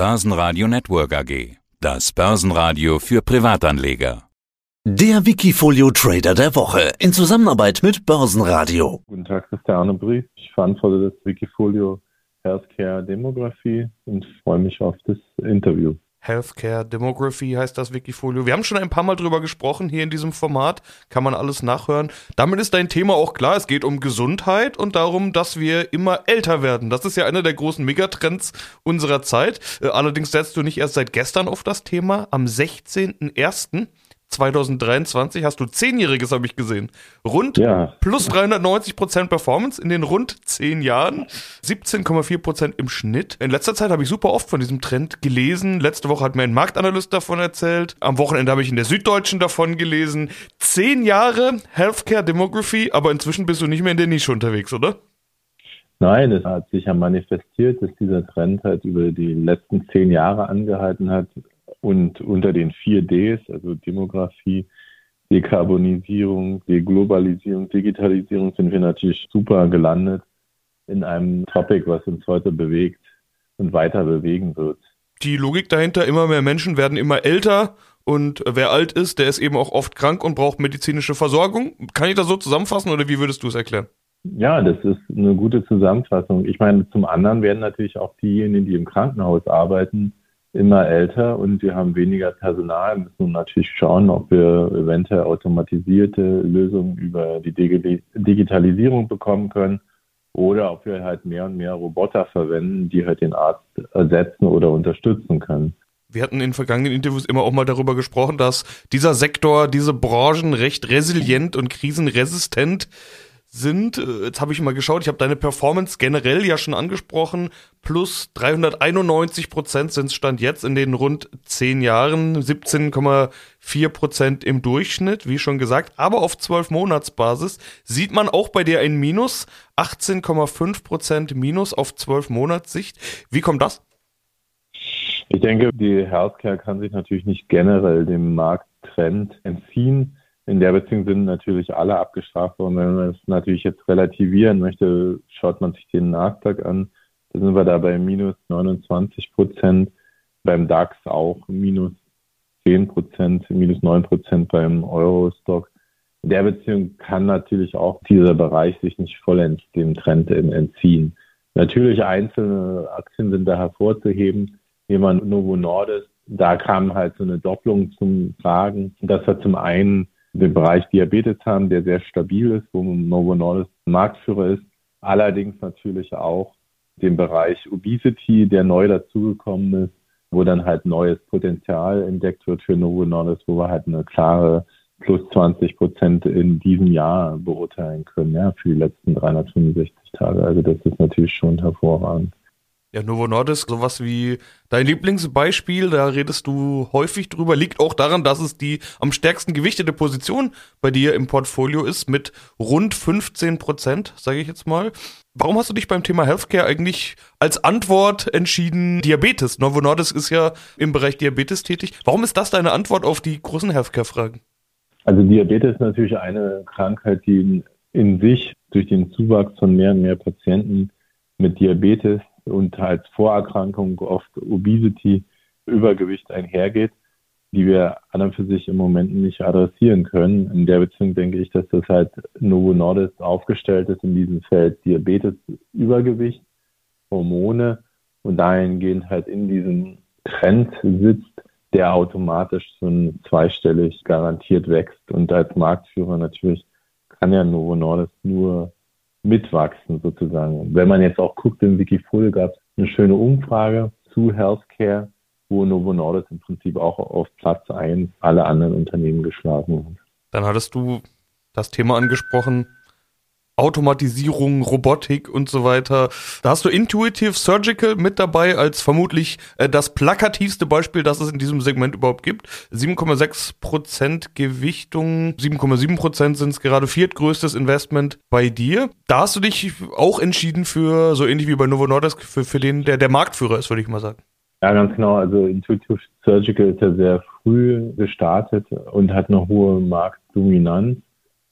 Börsenradio Network AG. Das Börsenradio für Privatanleger. Der Wikifolio Trader der Woche in Zusammenarbeit mit Börsenradio. Guten Tag, Arne Brief. Ich verantworte das Wikifolio Healthcare Demography und freue mich auf das Interview. Healthcare Demography heißt das Wikifolio. Wir haben schon ein paar Mal drüber gesprochen hier in diesem Format. Kann man alles nachhören. Damit ist dein Thema auch klar. Es geht um Gesundheit und darum, dass wir immer älter werden. Das ist ja einer der großen Megatrends unserer Zeit. Äh, allerdings setzt du nicht erst seit gestern auf das Thema. Am 16.01. 2023 hast du zehnjähriges, habe ich gesehen. Rund ja. plus 390 Prozent Performance in den rund zehn Jahren, 17,4 Prozent im Schnitt. In letzter Zeit habe ich super oft von diesem Trend gelesen. Letzte Woche hat mir ein Marktanalyst davon erzählt. Am Wochenende habe ich in der Süddeutschen davon gelesen. Zehn Jahre Healthcare Demography, aber inzwischen bist du nicht mehr in der Nische unterwegs, oder? Nein, es hat sich ja manifestiert, dass dieser Trend halt über die letzten zehn Jahre angehalten hat. Und unter den vier Ds, also Demografie, Dekarbonisierung, Deglobalisierung, Digitalisierung, sind wir natürlich super gelandet in einem Topic, was uns heute bewegt und weiter bewegen wird. Die Logik dahinter, immer mehr Menschen werden immer älter und wer alt ist, der ist eben auch oft krank und braucht medizinische Versorgung. Kann ich das so zusammenfassen oder wie würdest du es erklären? Ja, das ist eine gute Zusammenfassung. Ich meine, zum anderen werden natürlich auch diejenigen, die im Krankenhaus arbeiten, immer älter und wir haben weniger Personal, Wir müssen natürlich schauen, ob wir eventuell automatisierte Lösungen über die Digitalisierung bekommen können oder ob wir halt mehr und mehr Roboter verwenden, die halt den Arzt ersetzen oder unterstützen können. Wir hatten in vergangenen Interviews immer auch mal darüber gesprochen, dass dieser Sektor, diese Branchen recht resilient und krisenresistent sind, äh, jetzt habe ich mal geschaut, ich habe deine Performance generell ja schon angesprochen, plus 391 Prozent sind Stand jetzt in den rund 10 Jahren, 17,4 Prozent im Durchschnitt, wie schon gesagt, aber auf 12 Monatsbasis sieht man auch bei dir ein Minus, 18,5 Prozent Minus auf 12 Monatssicht. Wie kommt das? Ich denke, die Healthcare kann sich natürlich nicht generell dem Markttrend entziehen in der Beziehung sind natürlich alle abgestraft worden. Wenn man das natürlich jetzt relativieren möchte, schaut man sich den Nasdaq an. Da sind wir da bei minus 29 Prozent, beim DAX auch minus 10 Prozent, minus 9 Prozent beim Eurostock. In der Beziehung kann natürlich auch dieser Bereich sich nicht vollends dem Trend entziehen. Natürlich einzelne Aktien sind da hervorzuheben. Jemand Novo Nordisk, da kam halt so eine Doppelung zum Tragen. Das war zum einen den Bereich Diabetes haben, der sehr stabil ist, wo Novo Nordisk Marktführer ist. Allerdings natürlich auch den Bereich Obesity, der neu dazugekommen ist, wo dann halt neues Potenzial entdeckt wird für Novo Nordisk, wo wir halt eine klare plus 20 Prozent in diesem Jahr beurteilen können, ja, für die letzten 365 Tage. Also das ist natürlich schon hervorragend. Ja, Novo Nordisk, sowas wie dein Lieblingsbeispiel, da redest du häufig drüber, liegt auch daran, dass es die am stärksten gewichtete Position bei dir im Portfolio ist mit rund 15 Prozent, sage ich jetzt mal. Warum hast du dich beim Thema Healthcare eigentlich als Antwort entschieden, Diabetes? Novo Nordisk ist ja im Bereich Diabetes tätig. Warum ist das deine Antwort auf die großen Healthcare-Fragen? Also Diabetes ist natürlich eine Krankheit, die in sich durch den Zuwachs von mehr und mehr Patienten mit Diabetes und als Vorerkrankung oft Obesity, Übergewicht einhergeht, die wir an und für sich im Moment nicht adressieren können. In der Beziehung denke ich, dass das halt Novo Nordisk aufgestellt ist in diesem Feld Diabetes, Übergewicht, Hormone und dahingehend halt in diesem Trend sitzt, der automatisch so zweistellig garantiert wächst und als Marktführer natürlich kann ja Novo Nordisk nur mitwachsen sozusagen. Wenn man jetzt auch guckt, im Wikifolio gab es eine schöne Umfrage zu Healthcare, wo Novo Nordisk im Prinzip auch auf Platz 1 alle anderen Unternehmen geschlagen hat. Dann hattest du das Thema angesprochen, Automatisierung, Robotik und so weiter. Da hast du Intuitive Surgical mit dabei als vermutlich äh, das plakativste Beispiel, das es in diesem Segment überhaupt gibt. 7,6% Gewichtung, 7,7% sind es gerade viertgrößtes Investment bei dir. Da hast du dich auch entschieden für, so ähnlich wie bei Novo Nordisk, für, für den, der der Marktführer ist, würde ich mal sagen. Ja, ganz genau. Also Intuitive Surgical ist ja sehr früh gestartet und hat eine hohe Marktdominanz,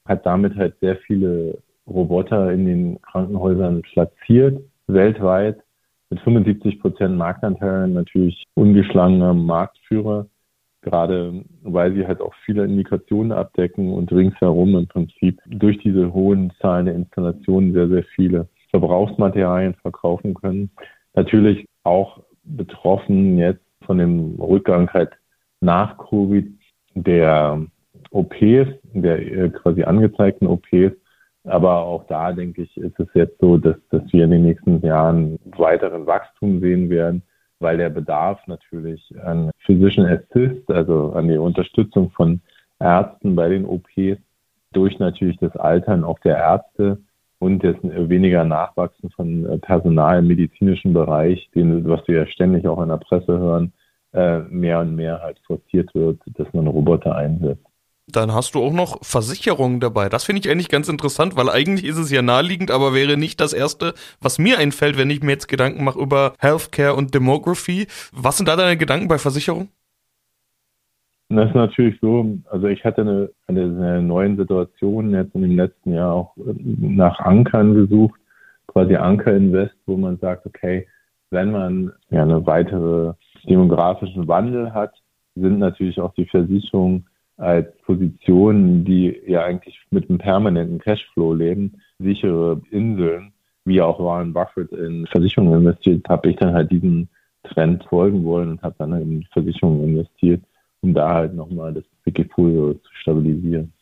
hat damit halt sehr viele Roboter in den Krankenhäusern platziert, weltweit. mit 75 Prozent Marktanteil natürlich ungeschlagener Marktführer, gerade weil sie halt auch viele Indikationen abdecken und ringsherum im Prinzip durch diese hohen Zahlen der Installationen sehr, sehr viele Verbrauchsmaterialien verkaufen können. Natürlich auch betroffen jetzt von dem Rückgang halt nach Covid der OPs, der äh, quasi angezeigten OPs. Aber auch da, denke ich, ist es jetzt so, dass, dass wir in den nächsten Jahren weiteren Wachstum sehen werden, weil der Bedarf natürlich an Physician Assist, also an die Unterstützung von Ärzten bei den OPs, durch natürlich das Altern auch der Ärzte und das weniger Nachwachsen von äh, Personal im medizinischen Bereich, den, was wir ja ständig auch in der Presse hören, äh, mehr und mehr halt forciert wird, dass man Roboter einsetzt. Dann hast du auch noch Versicherungen dabei. Das finde ich eigentlich ganz interessant, weil eigentlich ist es ja naheliegend, aber wäre nicht das Erste, was mir einfällt, wenn ich mir jetzt Gedanken mache über Healthcare und Demography. Was sind da deine Gedanken bei Versicherungen? Das ist natürlich so, also ich hatte eine, eine neue Situation jetzt in dem letzten Jahr auch nach Ankern gesucht, quasi Anker Invest, wo man sagt, okay, wenn man ja eine weitere demografischen Wandel hat, sind natürlich auch die Versicherungen als Positionen, die ja eigentlich mit einem permanenten Cashflow leben, sichere Inseln, wie auch Warren Buffett in Versicherungen investiert, habe ich dann halt diesen Trend folgen wollen und habe dann in Versicherungen investiert, um da halt nochmal das Wikifolio zu stabilisieren.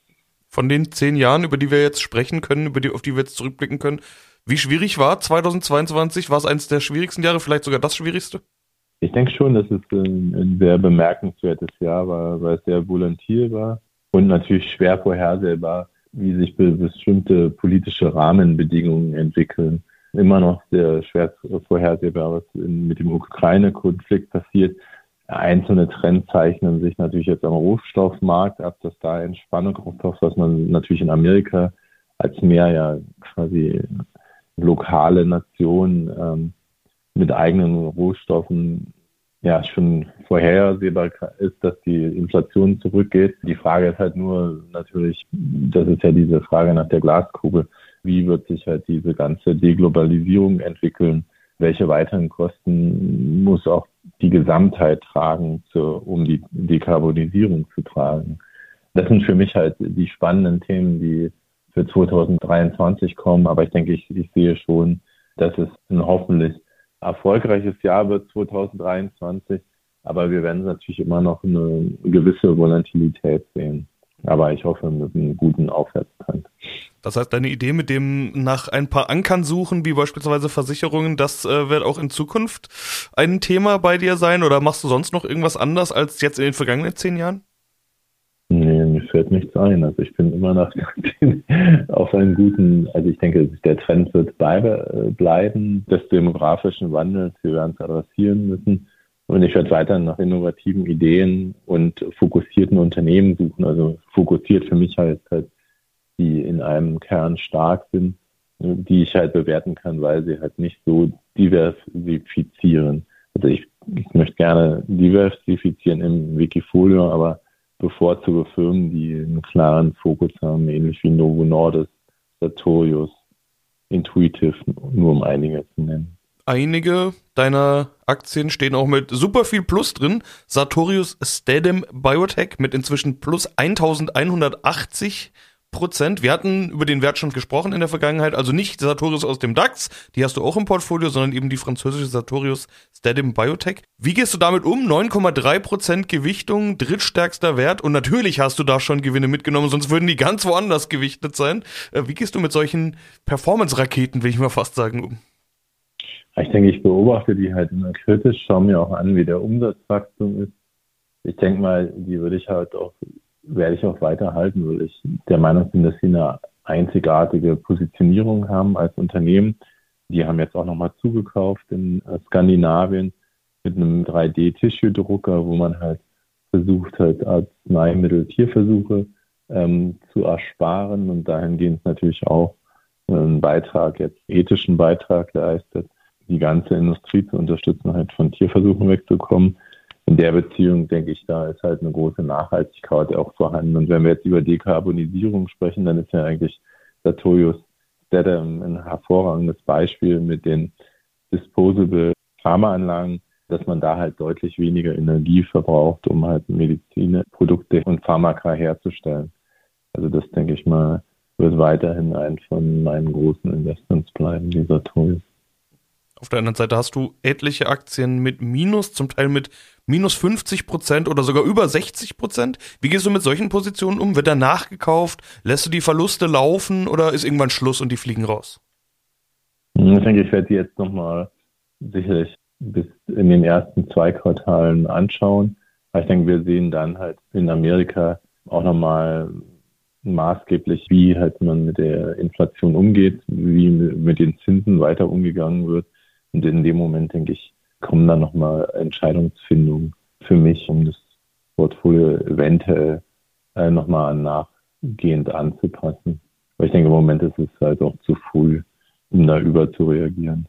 Von den zehn Jahren, über die wir jetzt sprechen können, über die, auf die wir jetzt zurückblicken können, wie schwierig war 2022? War es eines der schwierigsten Jahre, vielleicht sogar das schwierigste? Ich denke schon, dass es ein, ein sehr bemerkenswertes Jahr war, weil es sehr volatil war und natürlich schwer vorhersehbar, wie sich bestimmte politische Rahmenbedingungen entwickeln. Immer noch sehr schwer vorhersehbar, was in, mit dem Ukraine-Konflikt passiert. Einzelne Trends zeichnen sich natürlich jetzt am Rohstoffmarkt ab, dass da Entspannung auftaucht, was man natürlich in Amerika als mehr ja quasi lokale Nation ähm, mit eigenen Rohstoffen ja schon vorhersehbar ist, dass die Inflation zurückgeht. Die Frage ist halt nur natürlich, das ist ja diese Frage nach der Glaskugel, wie wird sich halt diese ganze Deglobalisierung entwickeln? Welche weiteren Kosten muss auch die Gesamtheit tragen, zu, um die Dekarbonisierung zu tragen? Das sind für mich halt die spannenden Themen, die für 2023 kommen. Aber ich denke, ich, ich sehe schon, dass es ein hoffentlich erfolgreiches Jahr wird 2023. Aber wir werden natürlich immer noch eine gewisse Volatilität sehen. Aber ich hoffe mit einem guten Aufwärtstrend. Das heißt, deine Idee mit dem nach ein paar Ankern suchen, wie beispielsweise Versicherungen, das äh, wird auch in Zukunft ein Thema bei dir sein? Oder machst du sonst noch irgendwas anders als jetzt in den vergangenen zehn Jahren? Fällt nichts ein. Also ich bin immer noch auf einen guten, also ich denke, der Trend wird äh, bleiben, des demografischen Wandels. Wir werden es adressieren müssen. Und ich werde weiter nach innovativen Ideen und fokussierten Unternehmen suchen. Also fokussiert für mich heißt halt, die in einem Kern stark sind, die ich halt bewerten kann, weil sie halt nicht so diversifizieren. Also ich, ich möchte gerne diversifizieren im Wikifolio, aber bevorzuge Firmen, die einen klaren Fokus haben, ähnlich wie Novo Nordisk, Sartorius, Intuitive, nur um einige zu nennen. Einige deiner Aktien stehen auch mit super viel Plus drin. Sartorius Stedem Biotech mit inzwischen plus 1180 Prozent. Wir hatten über den Wert schon gesprochen in der Vergangenheit, also nicht Sartorius aus dem DAX, die hast du auch im Portfolio, sondern eben die französische Sartorius Stadim Biotech. Wie gehst du damit um? 9,3 Prozent Gewichtung, drittstärkster Wert und natürlich hast du da schon Gewinne mitgenommen, sonst würden die ganz woanders gewichtet sein. Äh, wie gehst du mit solchen Performance-Raketen, will ich mal fast sagen, um? Ich denke, ich beobachte die halt immer kritisch, schaue mir auch an, wie der Umsatzwachstum ist. Ich denke mal, die würde ich halt auch werde ich auch weiterhalten, weil ich der Meinung bin, dass sie eine einzigartige Positionierung haben als Unternehmen. Die haben jetzt auch nochmal zugekauft in äh, Skandinavien mit einem 3D-Tissue-Drucker, wo man halt versucht halt Arzneimittel Tierversuche ähm, zu ersparen und dahingehend natürlich auch einen Beitrag, jetzt ethischen Beitrag leistet, die ganze Industrie zu unterstützen, halt von Tierversuchen wegzukommen in der Beziehung denke ich, da ist halt eine große Nachhaltigkeit auch vorhanden. Und wenn wir jetzt über Dekarbonisierung sprechen, dann ist ja eigentlich Sartorius Dedham ein hervorragendes Beispiel mit den Disposable Pharmaanlagen, dass man da halt deutlich weniger Energie verbraucht, um halt Medizinprodukte und Pharmaka herzustellen. Also das denke ich mal, wird weiterhin ein von meinen großen Investments bleiben, dieser Toys. Auf der anderen Seite hast du etliche Aktien mit Minus, zum Teil mit minus 50 Prozent oder sogar über 60 Prozent. Wie gehst du mit solchen Positionen um? Wird da nachgekauft? Lässt du die Verluste laufen oder ist irgendwann Schluss und die fliegen raus? Ich denke, ich werde die jetzt nochmal sicherlich bis in den ersten zwei Quartalen anschauen. Ich denke, wir sehen dann halt in Amerika auch nochmal maßgeblich, wie halt man mit der Inflation umgeht, wie mit den Zinsen weiter umgegangen wird. Und in dem Moment, denke ich, kommen dann nochmal Entscheidungsfindungen für mich, um das Portfolio eventuell äh, nochmal nachgehend anzupassen. Weil ich denke, im Moment ist es halt auch zu früh, um da über zu reagieren.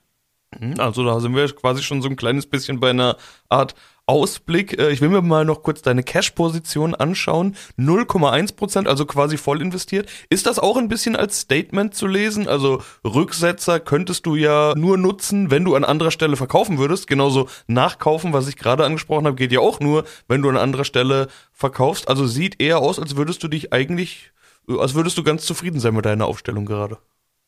Mhm, also da sind wir quasi schon so ein kleines bisschen bei einer Art Ausblick. Äh, ich will mir mal noch kurz deine Cash-Position anschauen. 0,1 Prozent, also quasi voll investiert. Ist das auch ein bisschen als Statement zu lesen? Also Rücksetzer könntest du ja nur nutzen, wenn du an anderer Stelle verkaufen würdest. Genauso nachkaufen, was ich gerade angesprochen habe, geht ja auch nur, wenn du an anderer Stelle verkaufst. Also sieht eher aus, als würdest du dich eigentlich, als würdest du ganz zufrieden sein mit deiner Aufstellung gerade.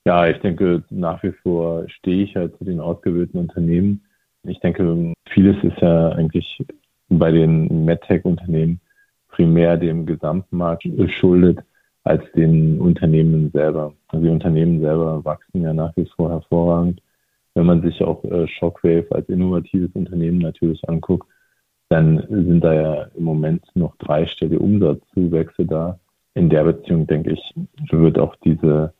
Ja, ich denke, nach wie vor stehe ich halt zu den ausgewählten Unternehmen. Ich denke, vieles ist ja eigentlich bei den MedTech-Unternehmen primär dem Gesamtmarkt geschuldet als den Unternehmen selber. Also die Unternehmen selber wachsen ja nach wie vor hervorragend. Wenn man sich auch äh, Shockwave als innovatives Unternehmen natürlich anguckt, dann sind da ja im Moment noch dreistellige Umsatzzuwächse da. In der Beziehung, denke ich, wird auch diese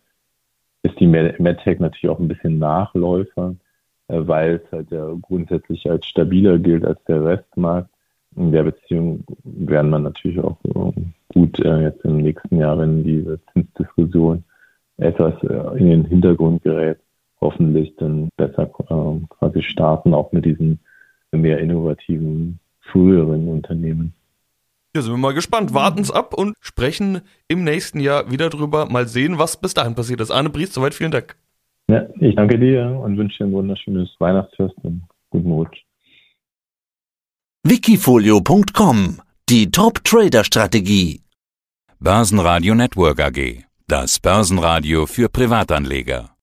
ist die MedTech natürlich auch ein bisschen Nachläufer, weil es halt ja grundsätzlich als stabiler gilt als der Restmarkt. In der Beziehung werden man natürlich auch gut äh, jetzt im nächsten Jahr, wenn diese Zinsdiskussion etwas äh, in den Hintergrund gerät, hoffentlich dann besser quasi starten, auch mit diesen mehr innovativen, früheren Unternehmen. Ja, sind wir mal gespannt. Warten's ab und sprechen im nächsten Jahr wieder drüber. Mal sehen, was bis dahin passiert ist. Arne Briest, soweit vielen Dank. Ja, ich danke dir und wünsche dir ein wunderschönes Weihnachtsfest und guten Rutsch. Wikifolio.com Die Top-Trader-Strategie. Börsenradio Network AG. Das Börsenradio für Privatanleger.